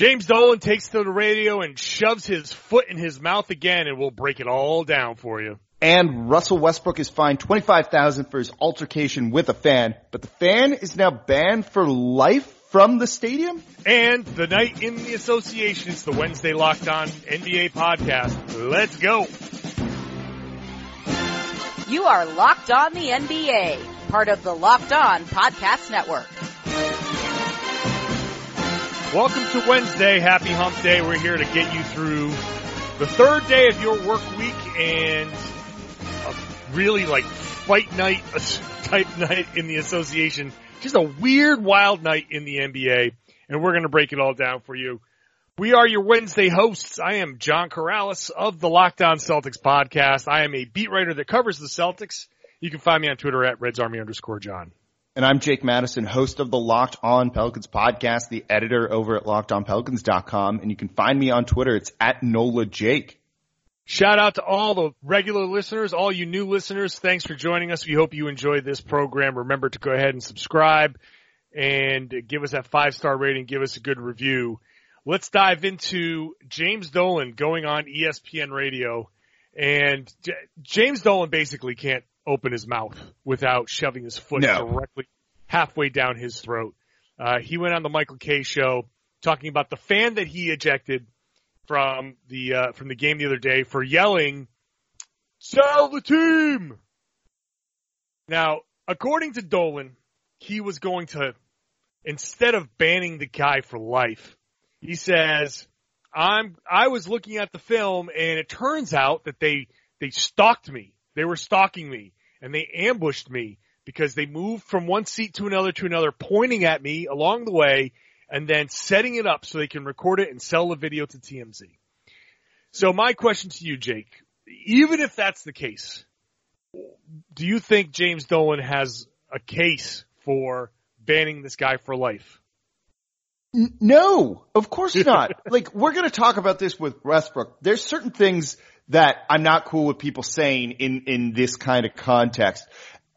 James Dolan takes to the radio and shoves his foot in his mouth again, and we'll break it all down for you. And Russell Westbrook is fined 25000 for his altercation with a fan, but the fan is now banned for life from the stadium? And the night in the association is the Wednesday Locked On NBA podcast. Let's go. You are Locked On the NBA, part of the Locked On Podcast Network. Welcome to Wednesday. Happy hump day. We're here to get you through the third day of your work week and a really like fight night type night in the association. Just a weird, wild night in the NBA. And we're going to break it all down for you. We are your Wednesday hosts. I am John Karalis of the Locked On Celtics podcast. I am a beat writer that covers the Celtics. You can find me on Twitter at Reds Army underscore John. And I'm Jake Madison, host of the Locked On Pelicans podcast, the editor over at lockedonpelicans.com. And you can find me on Twitter. It's at NOLA Jake. Shout out to all the regular listeners, all you new listeners. Thanks for joining us. We hope you enjoyed this program. Remember to go ahead and subscribe and give us that five star rating. Give us a good review. Let's dive into James Dolan going on ESPN radio. And James Dolan basically can't open his mouth without shoving his foot No. directly halfway down his throat. Uh, he went on the Michael Kay show talking about the fan that he ejected from the uh, from the game the other day for yelling, "Sell the team." Now, according to Dolan, he was going to instead of banning the guy for life, he says, "I'm I was looking at the film and it turns out that they they stalked me. They were stalking me and they ambushed me because they moved from one seat to another to another, pointing at me along the way and then setting it up so they can record it and sell the video to TMZ. So my question to you, Jake, even if that's the case, do you think James Dolan has a case for banning this guy for life? No, of course not. like we're going to talk about this with Westbrook. There's certain things that I'm not cool with people saying in in this kind of context.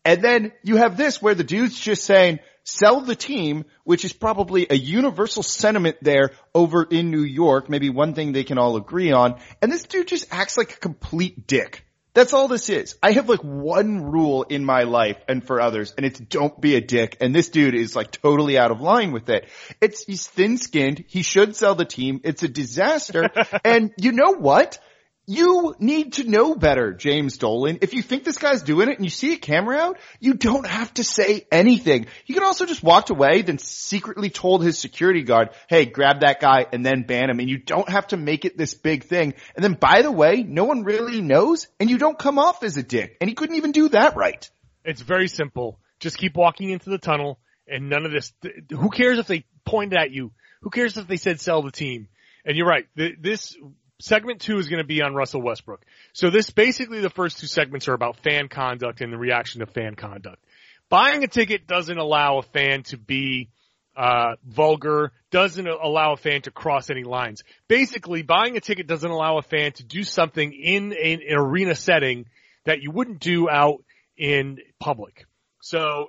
And then you have this where the dude's just saying sell the team, which is probably a universal sentiment there over in New York, maybe one thing they can all agree on. And this dude just acts like a complete dick. That's all this is. I have like one rule in my life and for others, and it's don't be a dick. And this dude is like totally out of line with it. It's, he's thin skinned. He should sell the team. It's a disaster. and you know what? You need to know better, James Dolan. If you think this guy's doing it and you see a camera out, you don't have to say anything. You can also just walked away, then secretly told his security guard, hey, grab that guy and then ban him. And you don't have to make it this big thing. And then by the way, no one really knows and you don't come off as a dick. And he couldn't even do that right. It's very simple. Just keep walking into the tunnel and none of this. th- Who cares if they pointed at you? Who cares if they said sell the team? And you're right. th- This segment two is going to be on Russell Westbrook. So this basically the first two segments are about fan conduct and the reaction to fan conduct. Buying a ticket doesn't allow a fan to be uh, vulgar, doesn't allow a fan to cross any lines. Basically, buying a ticket doesn't allow a fan to do something in an, an arena setting that you wouldn't do out in public. So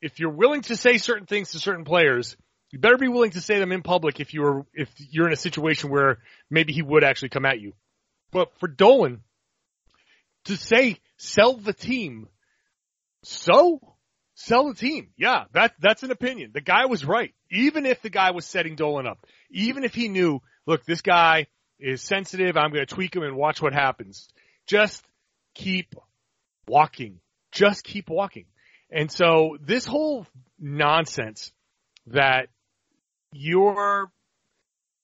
if you're willing to say certain things to certain players, you better be willing to say them in public if you're if you're in a situation where maybe he would actually come at you. But for Dolan to say sell the team, so sell the team. Yeah, that that's an opinion. The guy was right. Even if the guy was setting Dolan up, even if he knew, look, this guy is sensitive, I'm going to tweak him and watch what happens. Just keep walking. Just keep walking. And so this whole nonsense that you're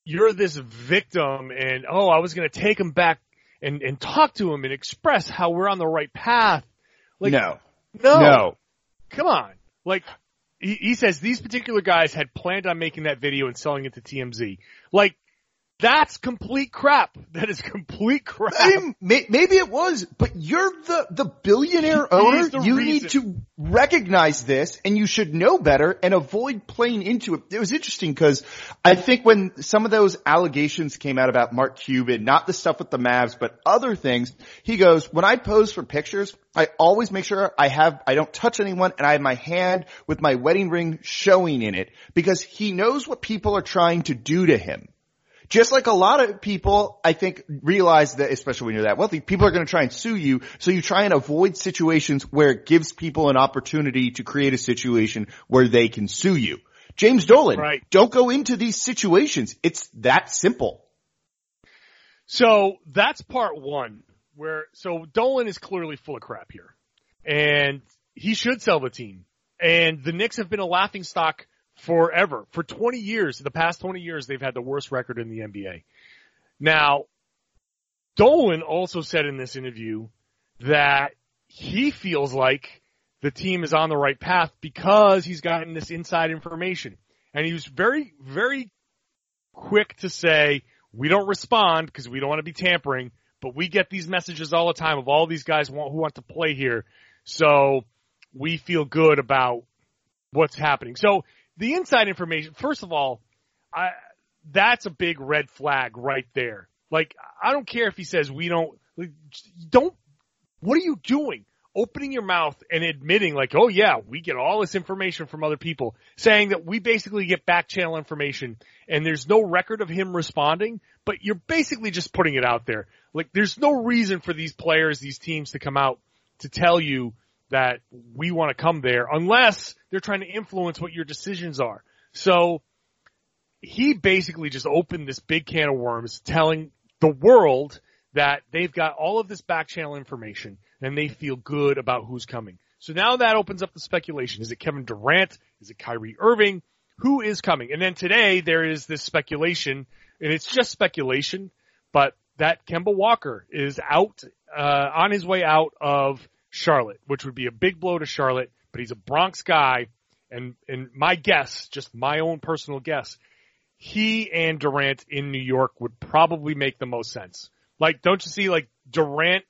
you're this victim and oh I was going to take him back and and talk to him and express how we're on the right path. Like no. no, No. come on. Like he, he says these particular guys had planned on making that video and selling it to TMZ. Like that's complete crap. That is complete crap. I maybe it was, but you're the, the billionaire owner. the You reason. need to recognize this and you should know better and avoid playing into it. It was interesting because I think when some of those allegations came out about Mark Cuban, not the stuff with the Mavs, but other things, he goes, when I pose for pictures, I always make sure I have, I don't touch anyone and I have my hand with my wedding ring showing in it because he knows what people are trying to do to him. Just like a lot of people, I think, realize that, especially when you're that wealthy, people are going to try and sue you. So you try and avoid situations where it gives people an opportunity to create a situation where they can sue you. James Dolan, Right. don't go into these situations. It's that simple. So that's part one where, so Dolan is clearly full of crap here and he should sell the team. And the Knicks have been a laughing stock forever. For 20 years, the past 20 years, they've had the worst record in the NBA. Now, Dolan also said in this interview that he feels like the team is on the right path because he's gotten this inside information. And he was very, very quick to say, we don't respond because we don't want to be tampering, but we get these messages all the time of all these guys who want to play here. So we feel good about what's happening. So the inside information, first of all, I, that's a big red flag right there. Like, I don't care if he says we don't, like, don't, what are you doing? Opening your mouth and admitting like, oh yeah, we get all this information from other people, saying that we basically get back channel information and there's no record of him responding, but you're basically just putting it out there. Like, there's no reason for these players, these teams to come out to tell you that we want to come there unless they're trying to influence what your decisions are. So he basically just opened this big can of worms telling the world that they've got all of this back channel information and they feel good about who's coming. So now that opens up the speculation. Is it Kevin Durant? Is it Kyrie Irving? Who is coming? And then today there is this speculation and it's just speculation, but that Kemba Walker is out, uh, on his way out of Charlotte, which would be a big blow to Charlotte, but he's a Bronx guy. And, and my guess, just my own personal guess, he and Durant in New York would probably make the most sense. Like, don't you see, like, Durant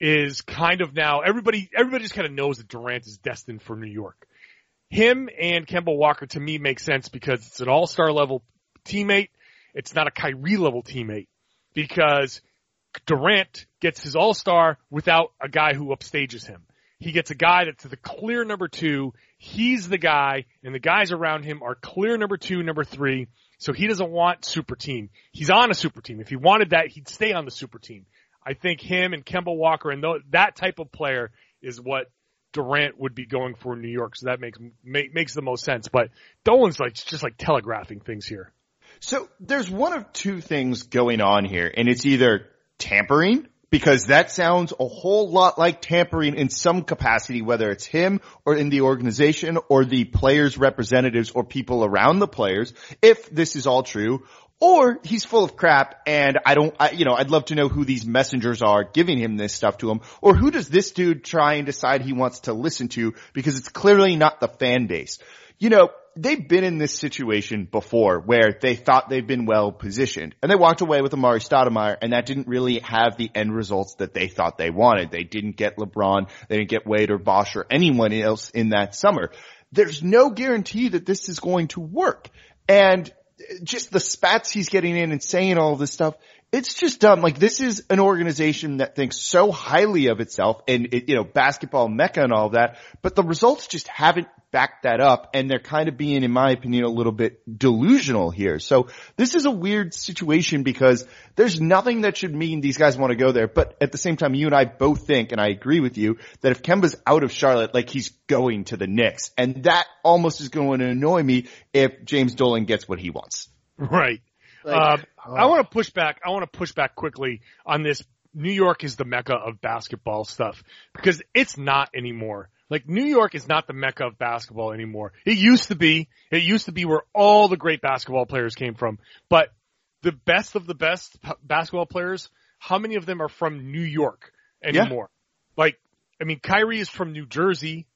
is kind of now, everybody, everybody just kind of knows that Durant is destined for New York. Him and Kemba Walker to me makes sense because it's an all-star level teammate. It's not a Kyrie level teammate because Durant gets his all-star without a guy who upstages him. He gets a guy that's the clear number two. He's the guy, and the guys around him are clear number two, number three. So he doesn't want super team. He's on a super team. If he wanted that, he'd stay on the super team. I think him and Kemba Walker and th- that type of player is what Durant would be going for in New York. So that makes make, makes the most sense. But Dolan's like just like telegraphing things here. So there's one of two things going on here, and it's either tampering, because that sounds a whole lot like tampering in some capacity, whether it's him or in the organization or the players' representatives or people around the players, if this is all true. Or he's full of crap and I don't, I, you know, I'd love to know who these messengers are giving him this stuff to him. Or who does this dude try and decide he wants to listen to because it's clearly not the fan base. You know, they've been in this situation before where they thought they've been well positioned and they walked away with Amar'e Stoudemire and that didn't really have the end results that they thought they wanted. They didn't get LeBron, they didn't get Wade or Bosh or anyone else in that summer. There's no guarantee that this is going to work. And just the spats he's getting in and saying all this stuff, it's just dumb. Like this is an organization that thinks so highly of itself and it, you know, basketball mecca and all of that, but the results just haven't backed that up and they're kind of being, in my opinion, a little bit delusional here. So this is a weird situation because there's nothing that should mean these guys want to go there. But at the same time, you and I both think, and I agree with you, that if Kemba's out of Charlotte, like he's going to the Knicks and that almost is going to annoy me if James Dolan gets what he wants. Right. Like, um, uh, I want to push back. I want to push back quickly on this. New York is the mecca of basketball stuff because it's not anymore. Like New York is not the mecca of basketball anymore. It used to be. It used to be where all the great basketball players came from. But the best of the best p- basketball players, how many of them are from New York anymore? Like, I mean, Kyrie is from New Jersey.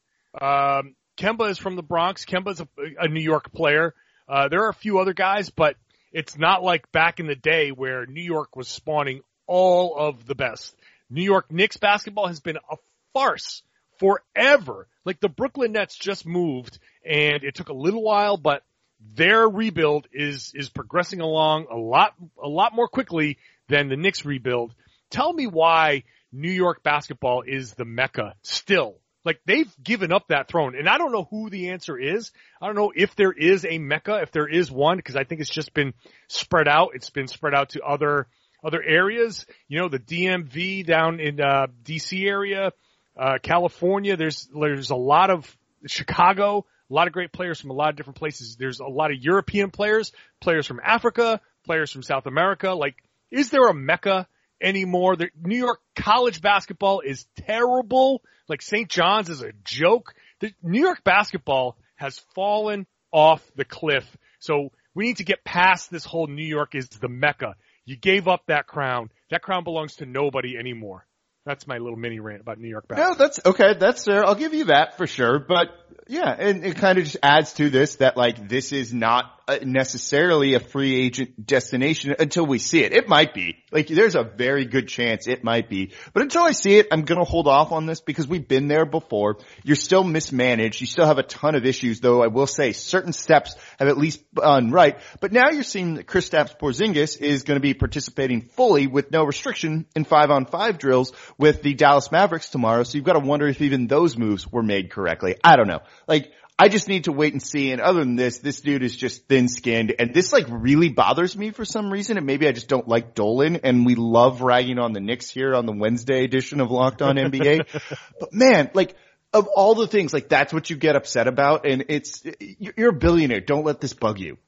Um, Kemba is from the Bronx. Kemba's a, a New York player. Uh, there are a few other guys, but it's not like back in the day where New York was spawning all of the best. New York Knicks basketball has been a farce forever. Like the Brooklyn Nets just moved and it took a little while, but their rebuild is, is progressing along a lot, a lot more quickly than the Knicks rebuild. Tell me why New York basketball is the mecca still Like they've given up that throne and I don't know who the answer is. I don't know if there is a Mecca, if there is one, because I think it's just been spread out. It's been spread out to other, other areas. You know, the DMV down in, uh, DC area, uh, California, there's, there's a lot of Chicago, a lot of great players from a lot of different places. There's a lot of European players, players from Africa, players from South America. Like, is there a Mecca anymore? The New York college basketball is terrible. Like St. John's is a joke. The New York basketball has fallen off the cliff. So we need to get past this whole New York is the Mecca. You gave up that crown. That crown belongs to nobody anymore. That's my little mini rant about New York basketball. No, that's okay. That's fair. I'll give you that for sure. But yeah, and it kind of just adds to this that like this is not uh, necessarily a free agent destination until we see it. It might be. Like there's a very good chance it might be. But until I see it, I'm going to hold off on this because we've been there before. You're still mismanaged. You still have a ton of issues though. I will say certain steps have at least gone right. But now you're seeing that Kristaps Porzingis is going to be participating fully with no restriction in five on five drills with the Dallas Mavericks tomorrow. So you've got to wonder if even those moves were made correctly. I don't know. Like I just need to wait and see. And other than this, this dude is just thin skinned and this like really bothers me for some reason. And maybe I just don't like Dolan and we love ragging on the Knicks here on the Wednesday edition of Locked On NBA. but man, like of all the things, like that's what you get upset about. And it's, you're a billionaire. Don't let this bug you.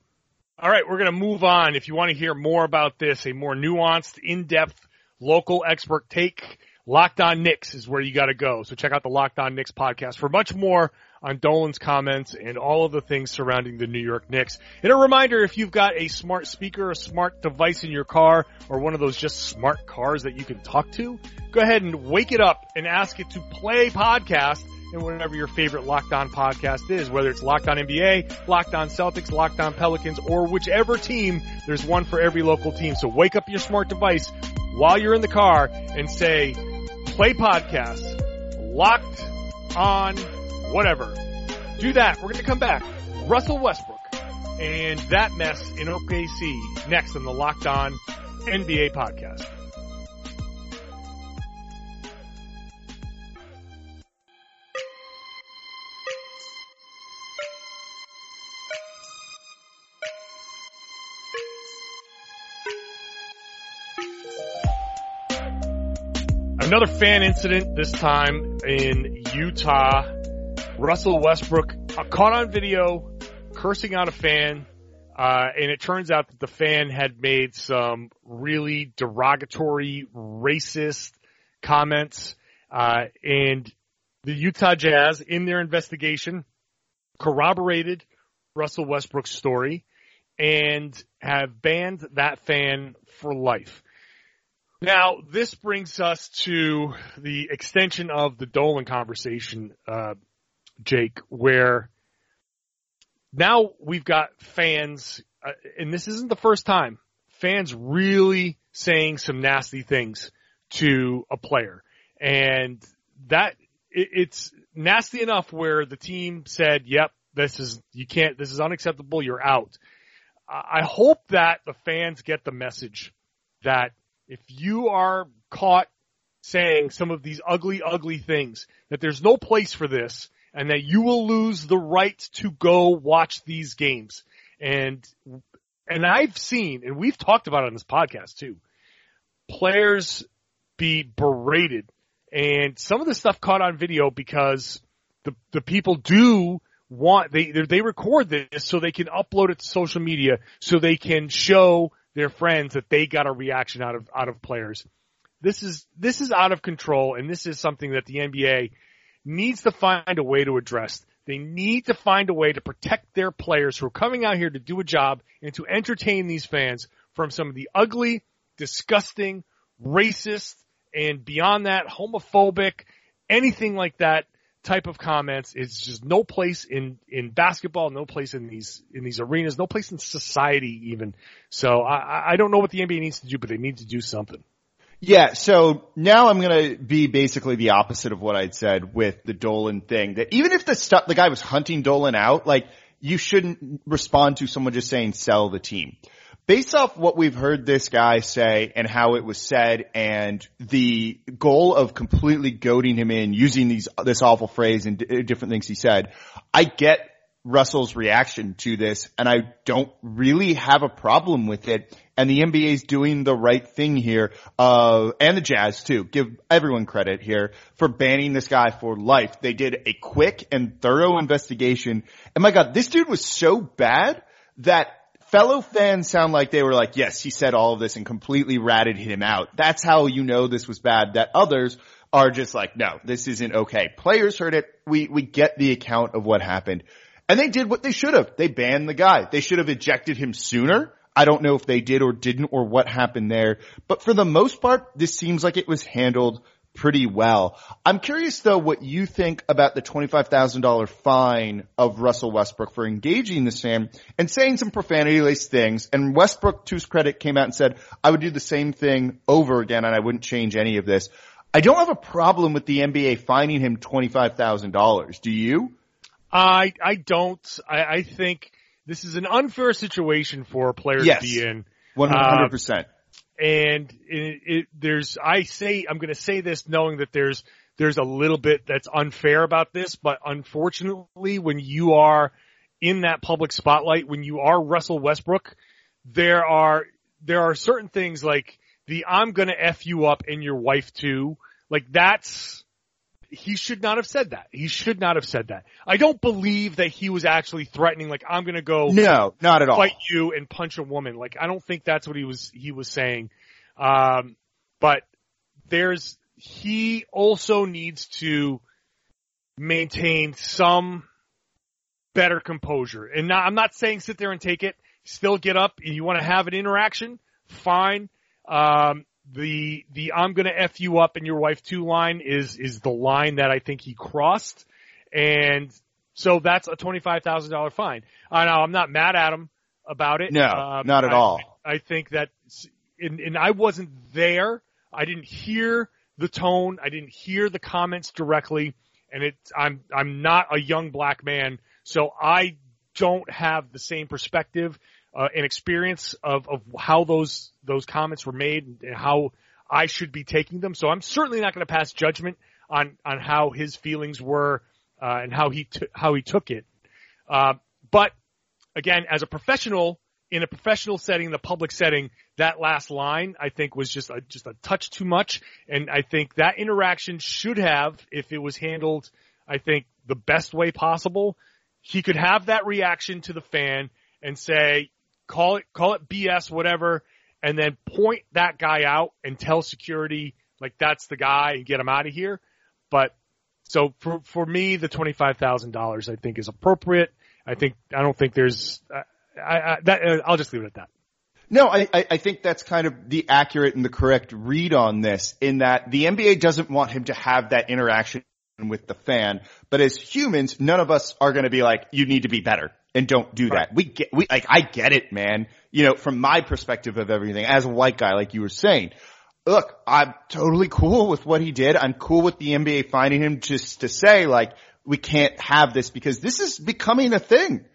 All right. We're going to move on. If you want to hear more about this, a more nuanced, in-depth, local expert take, Locked On Knicks is where you got to go. So check out the Locked On Knicks podcast for much more on Dolan's comments and all of the things surrounding the New York Knicks. And a reminder, if you've got a smart speaker, a smart device in your car, or one of those just smart cars that you can talk to, go ahead and wake it up and ask it to play podcast and whatever your favorite Locked On podcast is, whether it's Locked On NBA, Locked On Celtics, Locked On Pelicans, or whichever team, there's one for every local team. So wake up your smart device while you're in the car and say, play podcast, Locked On whatever. Do that. We're going to come back. Russell Westbrook and that mess in OKC next on the Locked On NBA podcast. Another fan incident, this time in Utah. Russell Westbrook caught on video cursing out a fan, uh, and it turns out that the fan had made some really derogatory, racist comments, uh, and the Utah Jazz, in their investigation, corroborated Russell Westbrook's story and have banned that fan for life. Now, this brings us to the extension of the Dolan conversation, uh, Jake, where now we've got fans, uh, and this isn't the first time, fans really saying some nasty things to a player. And that, it, it's nasty enough where the team said, yep, this is, you can't, this is unacceptable, you're out. I hope that the fans get the message that if you are caught saying some of these ugly, ugly things, that there's no place for this and that you will lose the right to go watch these games. And, and I've seen, and we've talked about it on this podcast too, players be berated and some of the stuff caught on video because the, the people do want, they, they record this so they can upload it to social media so they can show their friends that they got a reaction out of, out of players. This is, this is out of control and this is something that the NBA needs to find a way to address. They need to find a way to protect their players who are coming out here to do a job and to entertain these fans from some of the ugly, disgusting, racist, and beyond that, homophobic, anything like that type of comments is just no place in, in basketball, no place in these, in these arenas, no place in society even. So I, I don't know what the NBA needs to do, but they need to do something. Yeah, so now I'm gonna be basically the opposite of what I'd said with the Dolan thing. That even if the stuff, the guy was hunting Dolan out, like, you shouldn't respond to someone just saying sell the team. Based off what we've heard this guy say and how it was said and the goal of completely goading him in using these, this awful phrase and d- different things he said, I get Russell's reaction to this and I don't really have a problem with it. And the NBA is doing the right thing here, uh, and the Jazz too. Give everyone credit here for banning this guy for life. They did a quick and thorough investigation. And my God, this dude was so bad that fellow fans sound like they were like, yes, he said all of this and completely ratted him out. That's how you know this was bad. That others are just like, no, this isn't okay. Players heard it. We, we get the account of what happened. And they did what they should have. They banned the guy. They should have ejected him sooner. I don't know if they did or didn't or what happened there, but for the most part, this seems like it was handled pretty well. I'm curious though what you think about the $25,000 fine of Russell Westbrook for engaging the fan and saying some profanity laced things. And Westbrook, to his credit, came out and said, I would do the same thing over again and I wouldn't change any of this. I don't have a problem with the NBA fining him $25,000. Do you? I I don't. I, I think this is an unfair situation for a player Yes. to be in. 100%. And it, it, there's I say I'm going to say this knowing that there's there's a little bit that's unfair about this, but unfortunately, when you are in that public spotlight, when you are Russell Westbrook, there are there are certain things like the I'm going to f you up and your wife too. Like that's he should not have said that. He should not have said that. I don't believe that he was actually threatening like I'm going to go no, not at all. fight you and punch a woman. Like I don't think that's what he was he was saying. Um, but there's he also needs to maintain some better composure. And not, I'm not saying sit there and take it. Still get up you want to have an interaction, fine. Um, the the I'm gonna f you up and your wife too line is is the line that I think he crossed, and so that's a twenty five thousand dollar fine. I know I'm not mad at him about it. No, Um, not at I- all. I think that, and, and I wasn't there. I didn't hear the tone. I didn't hear the comments directly, and it. I'm I'm not a young black man, so I don't have the same perspective uh, and experience of of how those those comments were made and how I should be taking them. So I'm certainly not going to pass judgment on on how his feelings were uh, and how he t- how he took it. Uh, but again, as a professional in a professional setting, the public setting, that last line I think was just a, just a touch too much, and I think that interaction should have, if it was handled, I think the best way possible, he could have that reaction to the fan and say, call it call it BS, whatever, and then point that guy out and tell security like that's the guy and get him out of here. But so for for me, the twenty five thousand dollars I think is appropriate. I think I don't think there's I, I that uh, I'll just leave it at that. No, I I think that's kind of the accurate and the correct read on this in that the NBA doesn't want him to have that interaction with the fan, but as humans, none of us are going to be like, you need to be better and don't do Right. that. We get, we, like, I get it, man. You know, from my perspective of everything as a white guy, like you were saying, look, I'm totally cool with what he did. I'm cool with the NBA finding him just to say like, we can't have this because this is becoming a thing.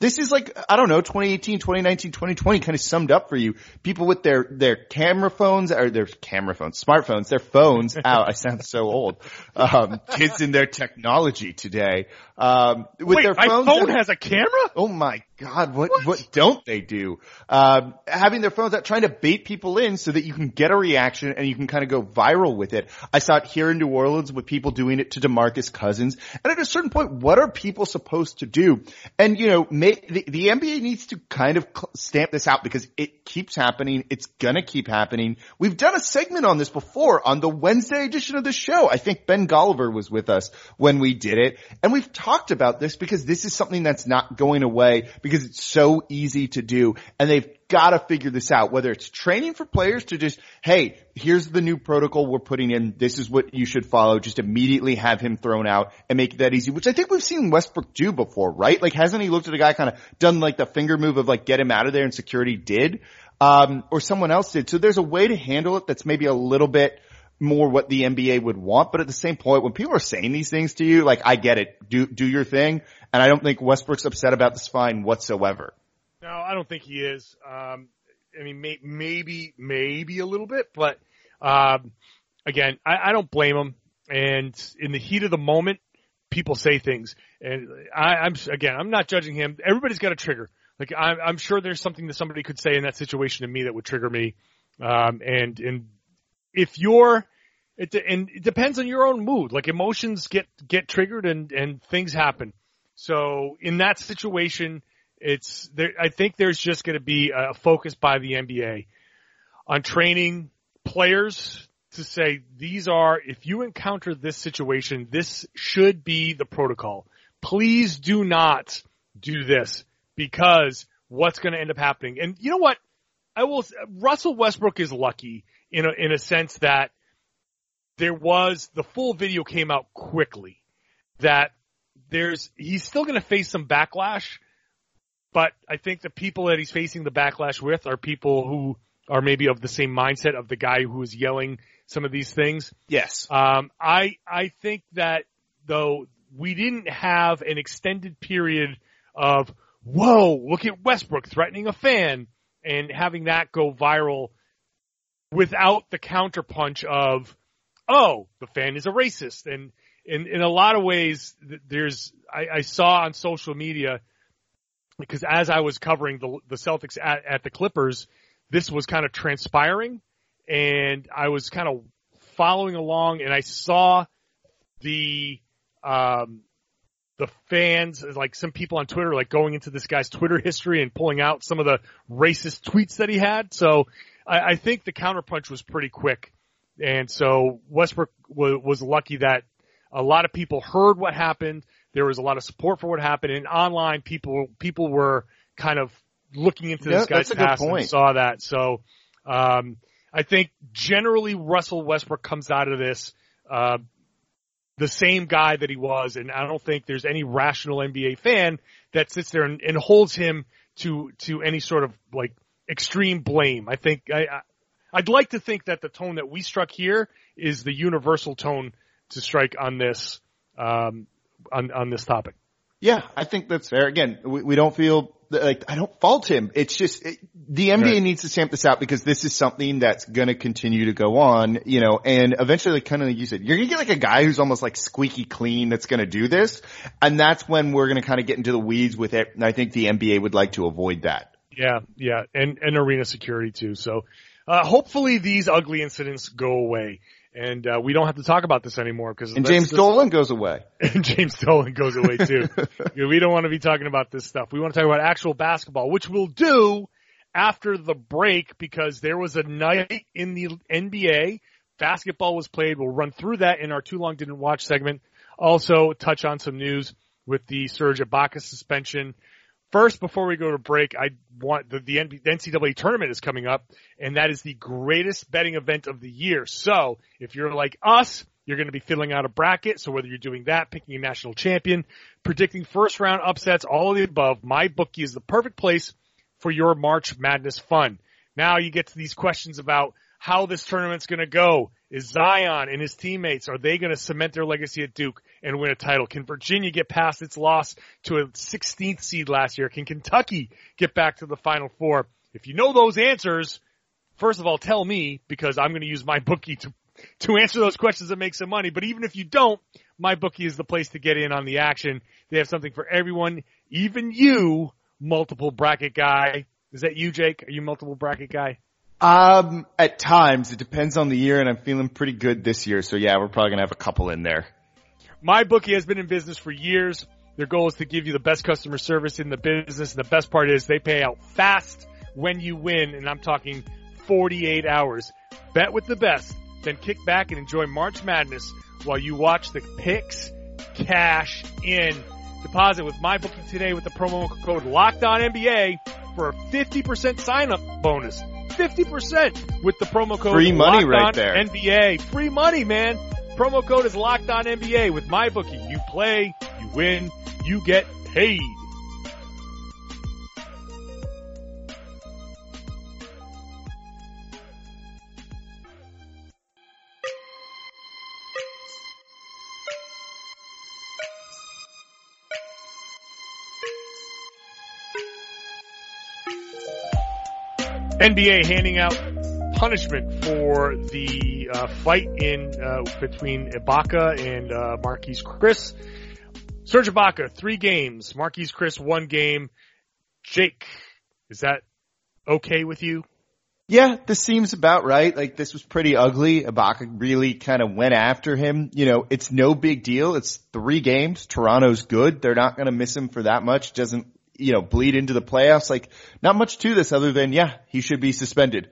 This is like, I don't know, 2018, 2019, 2020 kind of summed up for you. People with their, their camera phones, or their camera phones, smartphones, their phones out. I sound so old. Um, kids in their technology today. Um, with Wait, their my phones. phone has a camera? Oh my God, what, what, don't they do? Um, having their phones out trying to bait people in so that you can get a reaction and you can kind of go viral with it. I saw it here in New Orleans with people doing it to DeMarcus Cousins. And at a certain point, what are people supposed to do? And you know, may, the, the NBA needs to kind of stamp this out because it keeps happening. It's gonna keep happening. We've done a segment on this before on the Wednesday edition of the show. I think Ben Golliver was with us when we did it. And we've talked about this because this is something that's not going away because it's so easy to do. And they've got to figure this out, whether it's training for players to just, hey, here's the new protocol we're putting in. This is what you should follow. Just immediately have him thrown out and make it that easy, which I think we've seen Westbrook do before, right? Like hasn't he looked at a guy kind of done like the finger move of like get him out of there and security did? Um, or someone else did. So there's a way to handle it that's maybe a little bit more what the NBA would want. But at the same point, when people are saying these things to you, like I get it, do do your thing. And I don't think Westbrook's upset about this fine whatsoever. No, I don't think he is. Um, I mean, may, maybe, maybe a little bit, but um, again, I, I don't blame him. And in the heat of the moment, people say things, and I, I'm again, I'm not judging him. Everybody's got a trigger. Like I'm, I'm sure there's something that somebody could say in that situation to me that would trigger me. Um, and and if you're it, and it depends on your own mood. Like emotions get get triggered and and things happen. So in that situation, it's there. I think there's just going to be a focus by the NBA on training players to say these are if you encounter this situation, this should be the protocol. Please do not do this because what's going to end up happening. And you know what? I will. Russell Westbrook is lucky in a in a sense that there was the full video came out quickly. That there's he's still going to face some backlash, but I think the people that he's facing the backlash with are people who are maybe of the same mindset of the guy who is yelling some of these things. Yes. Um, I I think that though we didn't have an extended period of whoa, look at Westbrook threatening a fan and having that go viral without the counterpunch of oh, the fan is a racist and in in a lot of ways there's I, I saw on social media because as I was covering the the Celtics at, at the Clippers, this was kind of transpiring and I was kind of following along and I saw the um the fans like some people on Twitter like going into this guy's Twitter history and pulling out some of the racist tweets that he had. So I, I think the counterpunch was pretty quick. And so Westbrook was, was lucky that a lot of people heard what happened. There was a lot of support for what happened, and online people people were kind of looking into this Yeah, guy's past and saw that. So um, I think generally Russell Westbrook comes out of this uh, the same guy that he was, and I don't think there's any rational NBA fan that sits there and, and holds him to to any sort of like extreme blame. I think I, I I'd like to think that the tone that we struck here is the universal tone to strike on this um, on on this topic. Yeah, I think that's fair. Again, we, we don't feel like I don't fault him. It's just it, the NBA Right. needs to stamp this out because this is something that's going to continue to go on, you know, and eventually, like, kind of like you said, you're going to get like a guy who's almost like squeaky clean that's going to do this. And that's when we're going to kind of get into the weeds with it. And I think the NBA would like to avoid that. Yeah, yeah, and and arena security too. So uh, hopefully these ugly incidents go away. And uh, we don't have to talk about this anymore because And James Dolan goes away. and James Dolan goes away too. We don't want to be talking about this stuff. We want to talk about actual basketball, which we'll do after the break because there was a night in the NBA. Basketball was played. We'll run through that in our too long didn't watch segment. Also touch on some news with the Serge Ibaka suspension. First, before we go to break, I want the, the NCAA tournament is coming up, and that is the greatest betting event of the year. So, if you're like us, you're going to be filling out a bracket. So whether you're doing that, picking a national champion, predicting first round upsets, all of the above, MyBookie is the perfect place for your March Madness fun. Now you get to these questions about how this tournament's going to go. Is Zion and his teammates, are they going to cement their legacy at Duke and win a title? Can Virginia get past its loss to a 16th seed last year? Can Kentucky get back to the Final Four? If you know those answers, first of all, tell me because I'm going to use MyBookie to to answer those questions and make some money. But even if you don't, MyBookie is the place to get in on the action. They have something for everyone, even you, multiple bracket guy. Is that you, Jake? Are you multiple bracket guy? Um, at times, it depends on the year and I'm feeling pretty good this year. So yeah, we're probably going to have a couple in there. MyBookie has been in business for years. Their goal is to give you the best customer service in the business. And the best part is they pay out fast when you win. And I'm talking 48 hours. Bet with the best. Then kick back and enjoy March Madness while you watch the picks cash in. Deposit with MyBookie today with the promo code Locked On NBA for a 50% sign up bonus. 50% with the promo code Free money right there. NBA. Free money, man. Promo code is Locked On NBA with MyBookie. You play, you win, you get paid. NBA handing out punishment for the uh, fight in uh, between Ibaka and uh, Marquese Chriss. Serge Ibaka, three games. Marquese Chriss, one game. Jake, is that okay with you? Yeah, this seems about right. Like this was pretty ugly. Ibaka really kind of went after him. You know, it's no big deal. It's three games. Toronto's good. They're not going to miss him for that much. Doesn't, you know, bleed into the playoffs. Like not much to this other than, yeah, he should be suspended.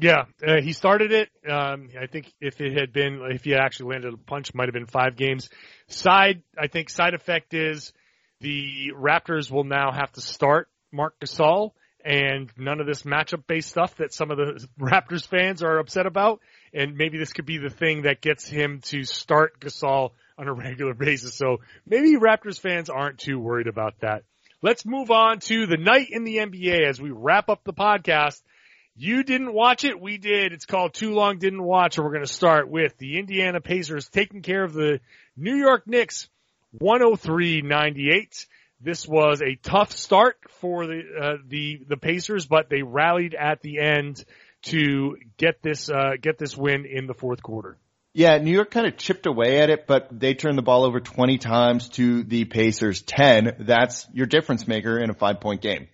Yeah, uh, he started it. Um, I think if it had been, if he actually landed a punch, might have been five games. Side, I think side effect is the Raptors will now have to start Mark Gasol and none of this matchup based stuff that some of the Raptors fans are upset about. And maybe this could be the thing that gets him to start Gasol on a regular basis. So maybe Raptors fans aren't too worried about that. Let's move on to the night in the NBA as we wrap up the podcast. You didn't watch it. We did. It's called Too Long Didn't Watch. And we're going to start with the Indiana Pacers taking care of the New York Knicks 103-98. This was a tough start for the uh, the the Pacers, but they rallied at the end to get this uh, get this win in the fourth quarter. Yeah, New York kind of chipped away at it, but they turned the ball over 20 times to the Pacers 10. That's your difference maker in a five point game.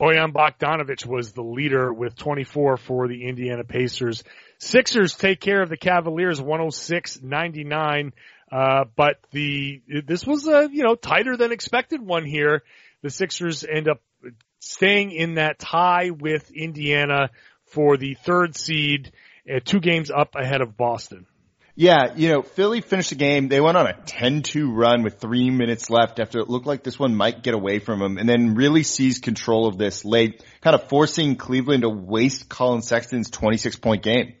Bojan Bogdanovic was the leader with 24 for the Indiana Pacers. Sixers take care of the Cavaliers 106-99. Uh, but the, this was a, you know, tighter than expected one here. The Sixers end up staying in that tie with Indiana for the third seed, uh, two games up ahead of Boston. Yeah, you know, Philly finished the game. They went on a 10-2 run with three minutes left after it looked like this one might get away from them and then really seized control of this late, kind of forcing Cleveland to waste Collin Sexton's 26 point game.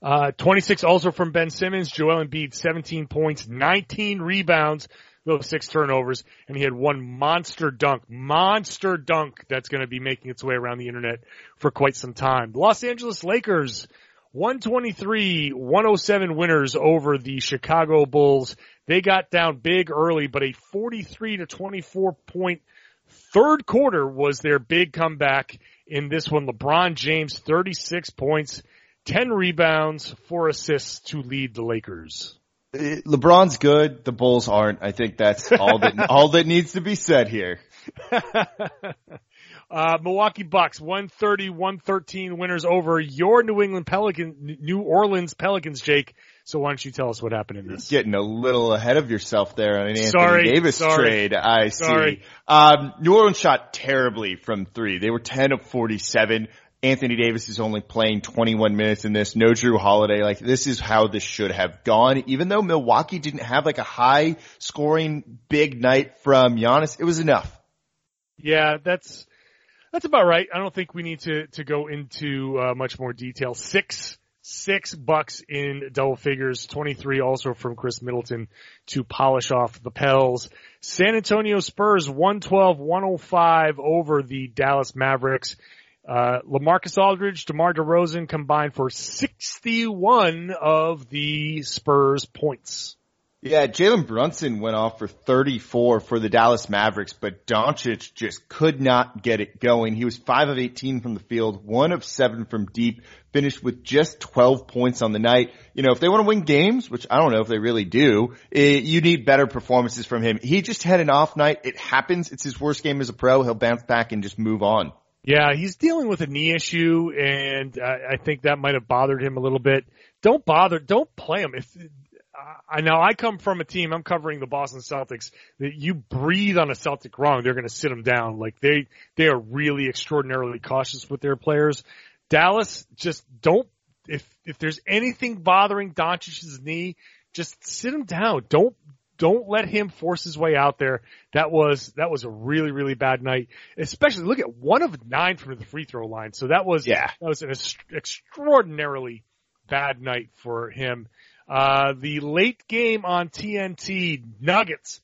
Uh, 26 also from Ben Simmons, Joel Embiid, 17 points, 19 rebounds, those six turnovers, and he had one monster dunk, monster dunk that's going to be making its way around the internet for quite some time. Los Angeles Lakers, 123, 107 winners over the Chicago Bulls. They got down big early, but a 43 to 24 point third quarter was their big comeback in this one. LeBron James, 36 points, 10 rebounds, 4 assists to lead the Lakers. Uh, LeBron's good. The Bulls aren't. I think that's all that all that needs to be said here. uh, Milwaukee Bucks 130-113 winners over your New England Pelicans, New Orleans Pelicans, Jake. So why don't you tell us what happened in this? Getting a little ahead of yourself there on an Anthony Sorry, Davis sorry. trade. I Sorry. see. Um, New Orleans shot terribly from three. They were 10 of 47. Anthony Davis is only playing 21 minutes in this. No Jrue Holiday. Like this is how this should have gone. Even though Milwaukee didn't have like a high scoring big night from Giannis, it was enough. Yeah, that's that's about right. I don't think we need to to go into uh, much more detail. Six six bucks in double figures, 23 also from Khris Middleton to polish off the Pels. San Antonio Spurs 112-105 over the Dallas Mavericks. Uh, LaMarcus Aldridge, DeMar DeRozan combined for 61 of the Spurs points. Yeah, Jalen Brunson went off for 34 for the Dallas Mavericks, but Doncic just could not get it going. He was 5 of 18 from the field, 1 of 7 from deep, finished with just 12 points on the night. You know, if they want to win games, which I don't know if they really do, eh, you need better performances from him. He just had an off night. It happens. It's his worst game as a pro. He'll bounce back and just move on. Yeah, he's dealing with a knee issue, and uh, I think that might have bothered him a little bit. Don't bother. Don't play him. If I know I come from a team, I'm covering the Boston Celtics. That you breathe on a Celtic wrong, they're going to sit them down. Like they they are really extraordinarily cautious with their players. Dallas just don't. If if there's anything bothering Doncic's knee, just sit him down. Don't don't let him force his way out there. That was that was a really really bad night. Especially look at one of nine from the free throw line. So that was Yeah. that was an ex- extraordinarily bad night for him. Uh, the late game on TNT Nuggets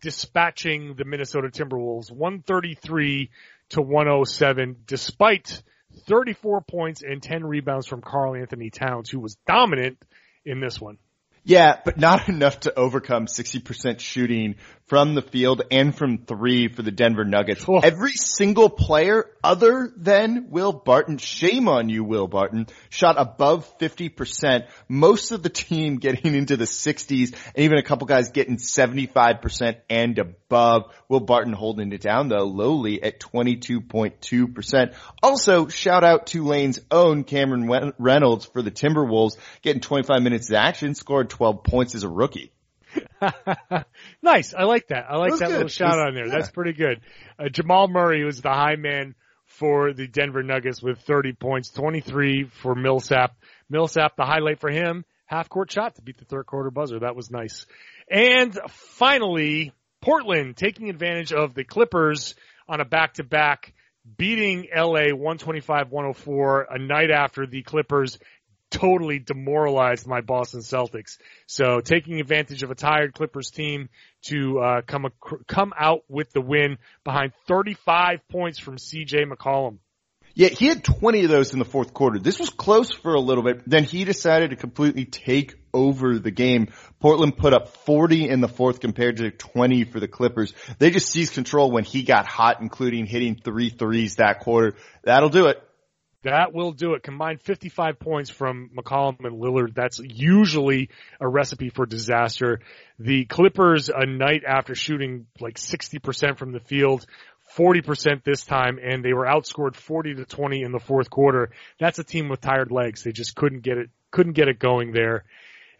dispatching the Minnesota Timberwolves 133 to 107 despite 34 points and 10 rebounds from Karl-Anthony Towns who was dominant in this one. Yeah, but not enough to overcome 60% shooting from the field and from three for the Denver Nuggets. Oh. Every single player other than Will Barton, shame on you, Will Barton, shot above 50%. Most of the team getting into the 60s and even a couple guys getting 75% and above. Will Barton holding it down though, lowly at 22.2%. Also, shout out to Lane's own Cameron Reynolds for the Timberwolves getting 25 minutes of action, scored 12 points as a rookie. nice. I like that. I like that good. little It shout was- on there. yeah. That's pretty good. Uh, Jamal Murray was the high man for the Denver Nuggets with 30 points, 23 for Millsap. Millsap, the highlight for him, half court shot to beat the third quarter buzzer. That was nice. And finally, Portland taking advantage of the Clippers on a back to back, beating LA 125-104 a night after the Clippers totally demoralized my Boston Celtics. So taking advantage of a tired Clippers team to uh, come ac- come out with the win behind 35 points from CJ McCollum. Yeah, he had 20 of those in the fourth quarter. This was close for a little bit. Then he decided to completely take over the game. Portland put up 40 in the fourth compared to 20 for the Clippers. They just seized control when he got hot, including hitting three threes that quarter. That'll do it. That will do it. Combined 55 points from McCollum and Lillard. That's usually a recipe for disaster. The Clippers, a night after shooting like 60% from the field, 40% this time, and they were outscored 40 to 20 in the fourth quarter. That's a team with tired legs. They just couldn't get it, couldn't get it going there.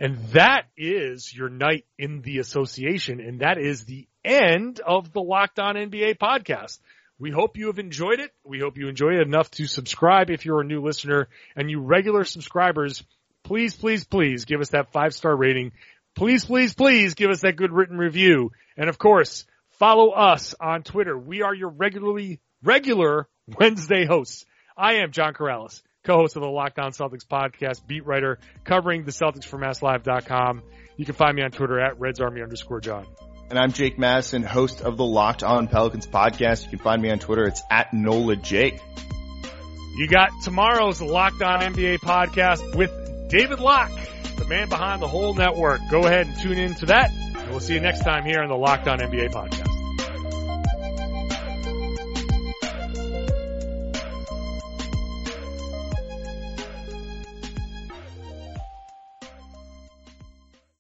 And that is your night in the association, and that is the end of the Locked On NBA podcast. We hope you have enjoyed it. We hope you enjoy it enough to subscribe if you're a new listener and you regular subscribers, please, please, please give us that five star rating. Please, please, please give us that good written review. And of course, follow us on Twitter. We are your regularly, regular Wednesday hosts. I am John Karalis, co-host of the Locked On Celtics podcast, beat writer covering the Celtics for MassLive.com. You can find me on Twitter at RedsArmy underscore John. And I'm Jake Madison, host of the Locked On Pelicans podcast. You can find me on Twitter. It's at NOLA Jake. You got tomorrow's Locked On NBA podcast with David Locke, the man behind the whole network. Go ahead and tune in to that. And we'll see you next time here on the Locked On NBA podcast.